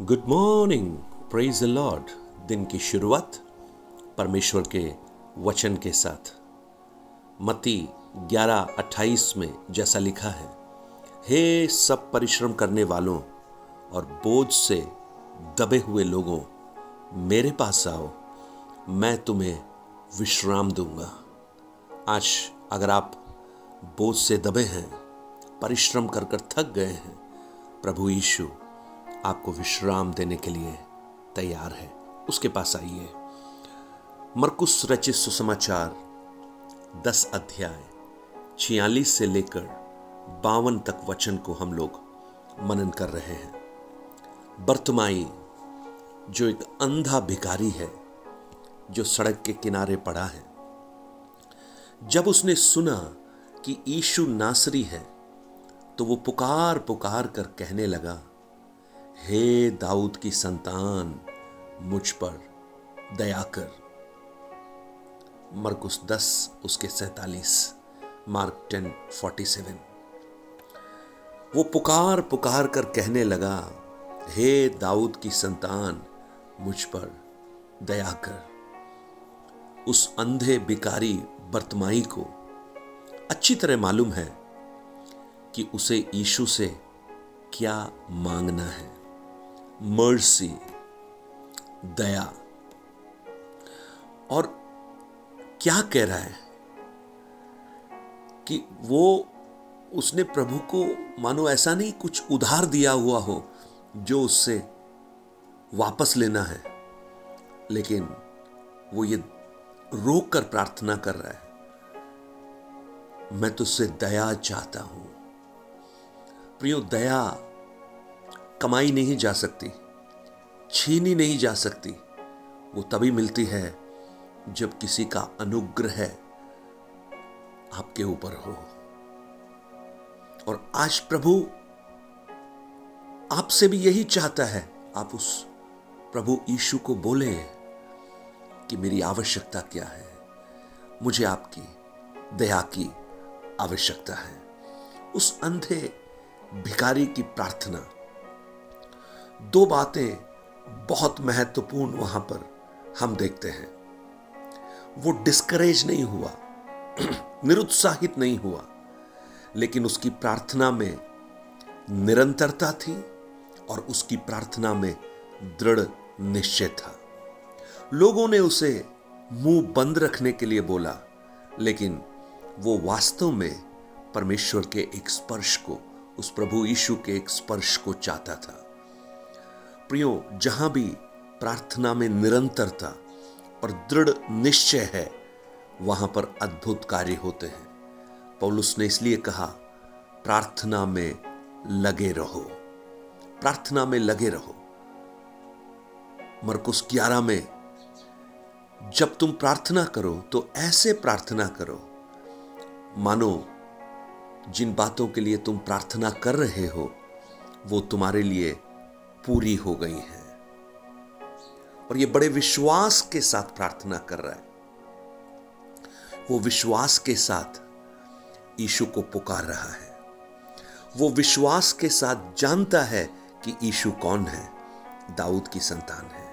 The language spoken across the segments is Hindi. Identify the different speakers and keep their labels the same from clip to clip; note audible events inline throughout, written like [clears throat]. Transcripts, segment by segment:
Speaker 1: Good morning praise the lord दिन की शुरुआत परमेश्वर के वचन के साथ। मती 11:28 में जैसा लिखा है, हे सब परिश्रम करने वालों और बोझ से दबे हुए लोगों, मेरे पास आओ, मैं तुम्हें विश्राम दूँगा। आज अगर आप बोझ से दबे हैं, परिश्रम कर कर थक गए हैं, प्रभु यीशु आपको विश्राम देने के लिए तैयार है। उसके पास आइए। मरकुस रचित सुसमाचार, दस अध्याय, छियालीस से लेकर बावन तक वचन को हम लोग मनन कर रहे हैं। बर्तमाई, जो एक अंधा भिकारी है, जो सड़क के किनारे पड़ा है। जब उसने सुना कि ईशु नासरी है तो वो पुकार पुकार कर कहने लगा हे दाऊद की संतान, मुझ पर दया कर। मरकुस दस, उसके सैतालीस, मार्क टेन, फोर्टी सेवन। वो पुकार पुकार कर कहने लगा, हे दाऊद की संतान, मुझ पर दया कर। उस अंधे बिकारी बर्तमाई को अच्छी तरह मालूम है कि उसे ईशु से क्या मांगना है। मर्सी दया। और क्या कह रहा है कि वो उसने प्रभु को, मानो ऐसा नहीं, कुछ उधार दिया हुआ हो जो उससे वापस लेना है, लेकिन वो ये रोक कर प्रार्थना कर रहा है, मैं तुझसे दया चाहता हूँ। प्रियो, दया कमाई नहीं जा सकती, छीनी नहीं जा सकती। वो तभी मिलती है जब किसी का अनुग्रह आपके ऊपर हो। और आज प्रभु आपसे भी यही चाहता है, आप उस प्रभु ईशु को बोले कि मेरी आवश्यकता क्या है? मुझे आपकी दया की आवश्यकता है। उस अंधे भिकारी की प्रार्थना दो बातें बहुत महत्वपूर्ण वहाँ पर हम देखते हैं। वो डिस्करेज नहीं हुआ, [clears throat] निरुत्साहित नहीं हुआ, लेकिन उसकी प्रार्थना में निरंतरता थी और उसकी प्रार्थना में दृढ़ निश्चय था। लोगों ने उसे मुँह बंद रखने के लिए बोला, लेकिन वो वास्तव में परमेश्वर के एक स्पर्श को, उस प्रभु यीशु के एक स्पर्श को चाहता था। प्रियो, जहाँ भी प्रार्थना में निरंतरता और दृढ़ निश्चय है, वहाँ पर अद्भुत कार्य होते हैं। पौलुस ने इसलिए कहा, प्रार्थना में लगे रहो। प्रार्थना में लगे रहो। मरकुस ग्यारह में, जब तुम प्रार्थना करो तो ऐसे प्रार्थना करो। मानो, जिन बातों के लिए तुम प्रार्थना कर रहे हो, वो तुम्हारे लिए पूरी हो गई है। और ये बड़े विश्वास के साथ प्रार्थना कर रहा है। वो विश्वास के साथ ईशु को पुकार रहा है। वो विश्वास के साथ जानता है कि ईशु कौन है, दाऊद की संतान है।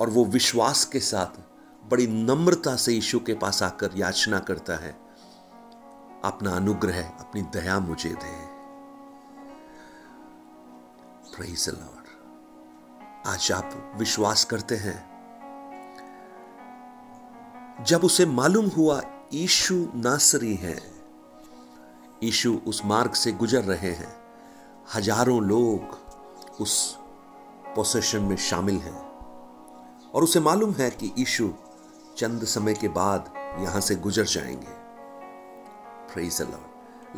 Speaker 1: और वो विश्वास के साथ बड़ी नम्रता से ईशु के पास आकर याचना करता है, अपना अनुग्रह, अपनी दया मुझे दे। प्रेज लॉर्ड आज आप विश्वास करते हैं। जब उसे मालूम हुआ ईशु नासरी है ईशु उस मार्ग से गुजर रहे हैं। हज़ारों लोग उस पोसेशन में शामिल हैं। और उसे मालूम है कि ईशु चंद समय के बाद यहाँ से गुजर जाएँगे।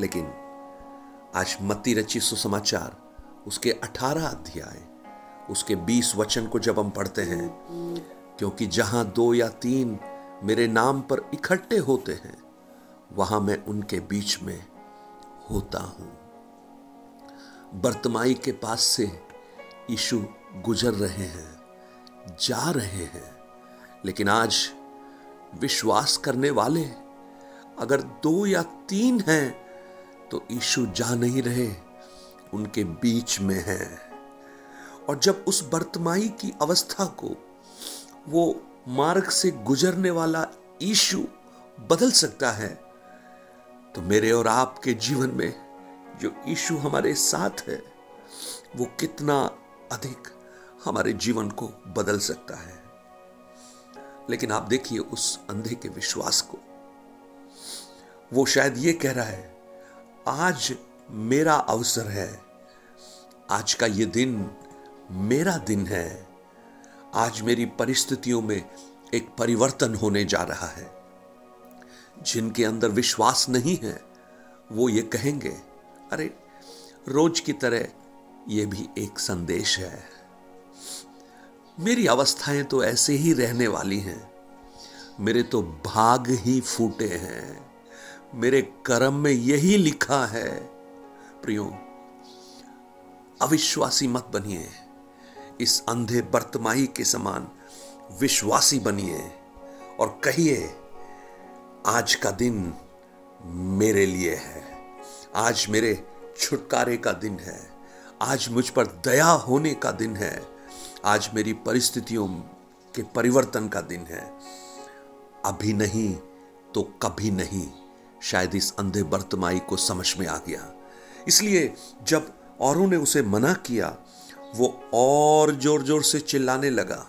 Speaker 1: लेकिन आज मत्ती रची सुसमाचार उसके अठारह अध्याय, उसके बीस वचन को जब हम पढ़ते हैं, क्योंकि जहाँ दो या तीन मेरे नाम पर इकट्ठे होते हैं, वहाँ मैं उनके बीच में होता हूँ। बर्तमाई के पास से यीशु गुजर रहे हैं, जा रहे हैं, लेकिन आज विश्वास करने वाले अगर दो या तीन हैं तो यीशु जा नहीं रहे। उनके बीच में है। और जब उस बर्तमाई की अवस्था को वो मार्ग से गुजरने वाला ईशु बदल सकता है तो मेरे और आपके जीवन में जो ईशु हमारे साथ है, वो कितना अधिक हमारे जीवन को बदल सकता है। लेकिन आप देखिए उस अंधे के विश्वास को। वो शायद ये कह रहा है, आज मेरा अवसर है आज का ये दिन मेरा दिन है। आज मेरी परिस्थितियों में एक परिवर्तन होने जा रहा है। जिनके अंदर विश्वास नहीं है, वो ये कहेंगे, अरे, रोज की तरह ये भी एक संदेश है। मेरी अवस्थाएँ तो ऐसे ही रहने वाली हैं। मेरे तो भाग ही फूटे हैं। मेरे कर्म में यही लिखा है। प्रियो अविश्वासी मत बनिए। इस अंधे बर्तमाई के समान विश्वासी बनिए और कहिए, आज का दिन मेरे लिए है। आज मेरे छुटकारे का दिन है। आज मुझ पर दया होने का दिन है। आज मेरी परिस्थितियों के परिवर्तन का दिन है। अभी नहीं तो कभी नहीं। शायद इस अंधे बर्तमाई को समझ में आ गया। इसलिए जब औरों ने उसे मना किया, वो और ज़ोर ज़ोर से चिल्लाने लगा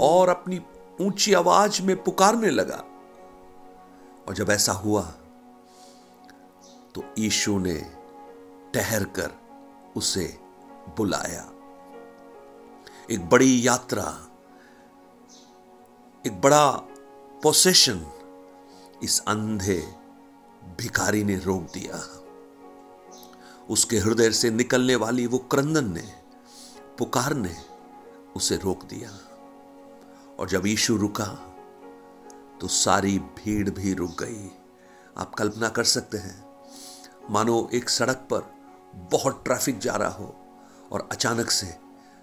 Speaker 1: और अपनी ऊँची आवाज़ में पुकारने लगा। और जब ऐसा हुआ तो ईशु ने ठहर कर उसे बुलाया। एक बड़ी यात्रा, एक बड़ा पोसेशन इस अंधे भिखारी ने रोक दिया। उसके हृदय से निकलने वाली वो क्रंदन ने, पुकार ने उसे रोक दिया। और जब यीशु रुका तो सारी भीड़ भी रुक गई। आप कल्पना कर सकते हैं, मानो एक सड़क पर बहुत ट्रैफ़िक जा रहा हो और अचानक से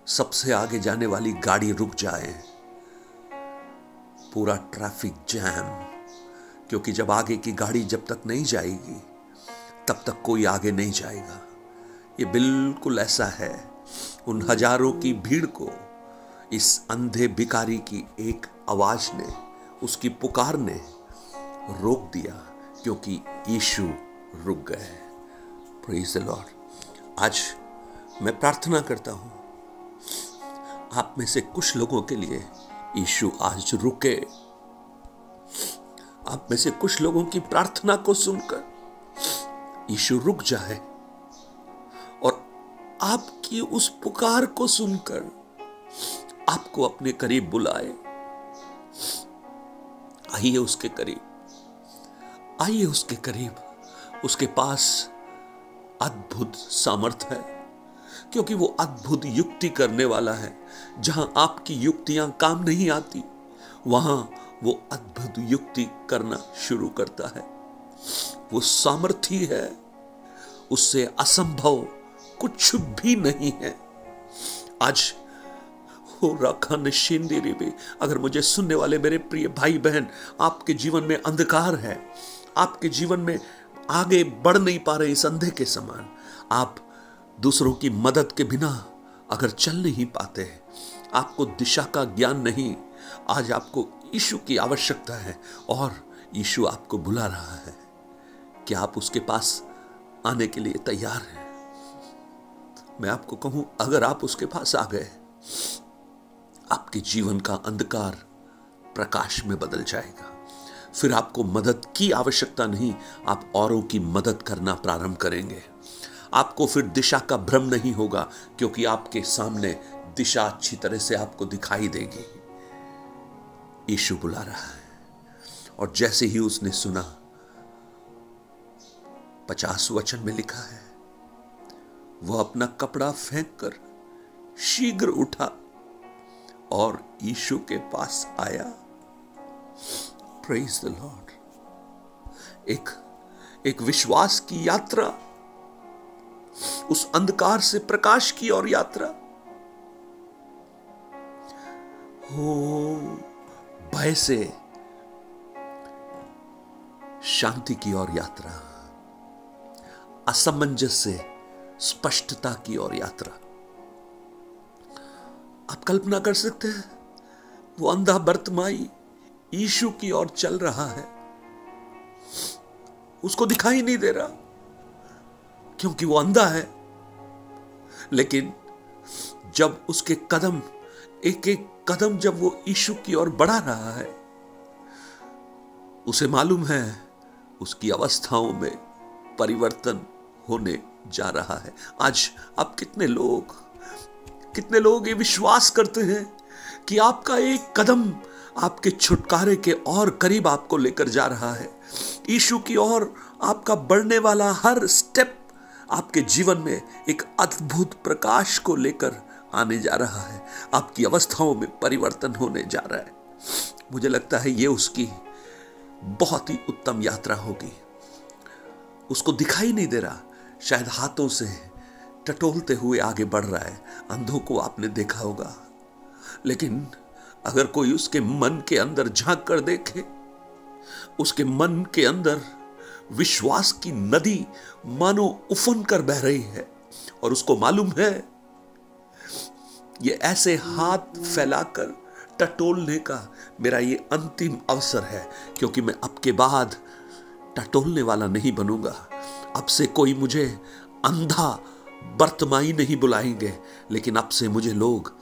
Speaker 1: सबसे आगे जाने वाली गाड़ी रुक जाए। पूरा ट्रैफ़िक जैम, क्योंकि जब आगे की गाड़ी जब तक नहीं जाएगी तब तक कोई आगे नहीं जाएगा। ये बिल्कुल ऐसा है, उन हज़ारों की भीड़ को इस अंधे भिकारी की एक आवाज़ ने, उसकी पुकार ने रोक दिया, क्योंकि यीशु रुक गए। प्रेज द लॉर्ड आज मैं प्रार्थना करता हूँ, आप में से कुछ लोगों के लिए यीशु आज रुके। आप में से कुछ लोगों की प्रार्थना को सुनकर यीशु रुक जाए और आपकी उस पुकार को सुनकर आपको अपने करीब बुलाए। आइए उसके करीब। आइए उसके करीब। उसके पास अद्भुत सामर्थ है, क्योंकि वो अद्भुत युक्ति करने वाला है। जहाँ आपकी युक्तियाँ काम नहीं आती, वहाँ वो अद्भुत युक्ति करना शुरू करता है। वो सामर्थी है, उससे असंभव कुछ भी नहीं है। आज हो रखा निश्चिंदी भी, अगर मुझे सुनने वाले मेरे प्रिय भाई बहन आपके जीवन में अंधकार है, आपके जीवन में आगे बढ़ नहीं पा रहे इस अंधे के समान, आप दूसरों की मदद के बिना अगर चल नहीं पाते हैं, आपको दिशा का ज्ञान नहीं, आज आपको यीशु की आवश्यकता है और यीशु आपको बुला रहा है। क्या आप उसके पास आने के लिए तैयार हैं। मैं आपको कहूँ, अगर आप उसके पास आ गए, आपके जीवन का अंधकार प्रकाश में बदल जाएगा। फिर आपको मदद की आवश्यकता नहीं, आप औरों की मदद करना प्रारंभ करेंगे। आपको फिर दिशा का भ्रम नहीं होगा, क्योंकि आपके सामने दिशा अच्छी तरह से आपको दिखाई देगी। यीशु बुला रहा है, और जैसे ही उसने सुना पचास वचन में लिखा है। वह अपना कपड़ा फेंक कर शीघ्र उठा और यीशु के पास आया। प्रेज द लॉर्ड एक एक विश्वास की यात्रा। उस अंधकार से प्रकाश की और यात्रा। हो, भय से शांति की ओर यात्रा। असमंजस से स्पष्टता की ओर यात्रा। आप कल्पना कर सकते हैं, वो अंधा बर्तमाई ईशु की ओर चल रहा है। उसको दिखाई नहीं दे रहा, क्योंकि वो अंधा है। लेकिन जब उसके कदम एक एक कदम जब वो ईशु की ओर बढ़ा रहा है, उसे मालूम है, उसकी अवस्थाओं में परिवर्तन होने जा रहा है। आज आप कितने लोग कितने लोग ये विश्वास करते हैं कि आपका एक कदम आपके छुटकारे के और करीब आपको लेकर जा रहा है। ईशु की ओर आपका बढ़ने वाला हर स्टेप आपके जीवन में एक अद्भुत प्रकाश को लेकर आने जा रहा है। आपकी अवस्थाओं में परिवर्तन होने जा रहा है। मुझे लगता है ये उसकी बहुत ही उत्तम यात्रा होगी। उसको दिखाई नहीं दे रहा। शायद हाथों से टटोलते हुए आगे बढ़ रहा है। अंधों को आपने देखा होगा। लेकिन अगर कोई उसके मन के अंदर झाँक कर देखे, उसके मन के अंदर विश्वास की नदी मानो उफन कर बह रही है, और उसको मालूम है, ये ऐसे हाथ फैलाकर टटोलने का मेरा ये अंतिम अवसर है, क्योंकि मैं अब के बाद टटोलने वाला नहीं बनूँगा। अब से कोई मुझे अंधा बर्तमाई नहीं बुलाएँगे, लेकिन अब से मुझे लोग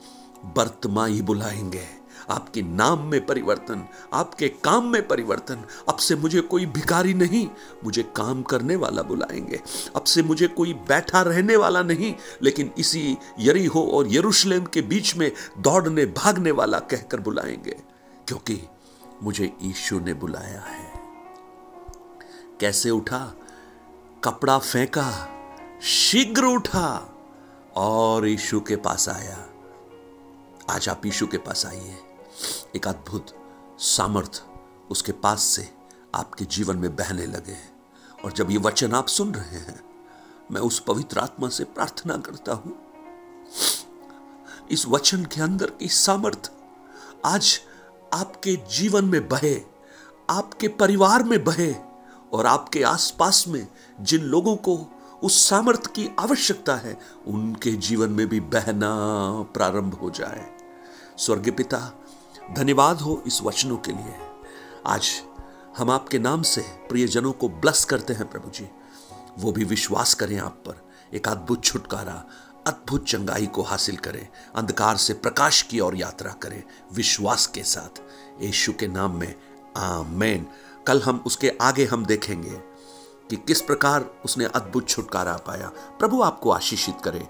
Speaker 1: बर्तमाई बुलाएँगे। आपके नाम में परिवर्तन, आपके काम में परिवर्तन, अब से मुझे कोई भिकारी नहीं, मुझे काम करने वाला बुलाएँगे। अब से मुझे कोई बैठा रहने वाला नहीं, लेकिन इसी यरीहो और यरूशलेम के बीच में दौड़ने, भागने वाला कहकर बुलाएँगे, क्योंकि मुझे ईशु ने बुलाया है। कैसे उठा? कपड़ा फेंका, शीघ्र उठा और यीशु के पास आया। आज आप यीशु के पास आइए। एक अद्भुत सामर्थ उसके पास से आपके जीवन में बहने लगे और जब ये वचन आप सुन रहे हैं, मैं उस पवित्र आत्मा से प्रार्थना करता हूँ, इस वचन के अंदर की सामर्थ आज आपके जीवन में बहे, आपके परिवार में बहे और आपके आसपास में जिन लोगों को उस सामर्थ की आवश्यकता है, उनके जीवन में भी बहना प्रारंभ हो जाए। स्वर्ग पिता, धन्यवाद हो इस वचनों के लिए। आज हम आपके नाम से प्रियजनों को ब्लस करते हैं, प्रभु जी। वो भी विश्वास करें आप पर। एक अद्भुत छुटकारा, अद्भुत चंगाई को हासिल करें। अंधकार से प्रकाश की ओर यात्रा करें। विश्वास के साथ। यीशु के नाम में, आमेन। कल हम उसके आगे हम देखेंगे कि किस प्रकार उसने अद्भुत छुटकारा पाया। प्रभु आपको आशीषित करे।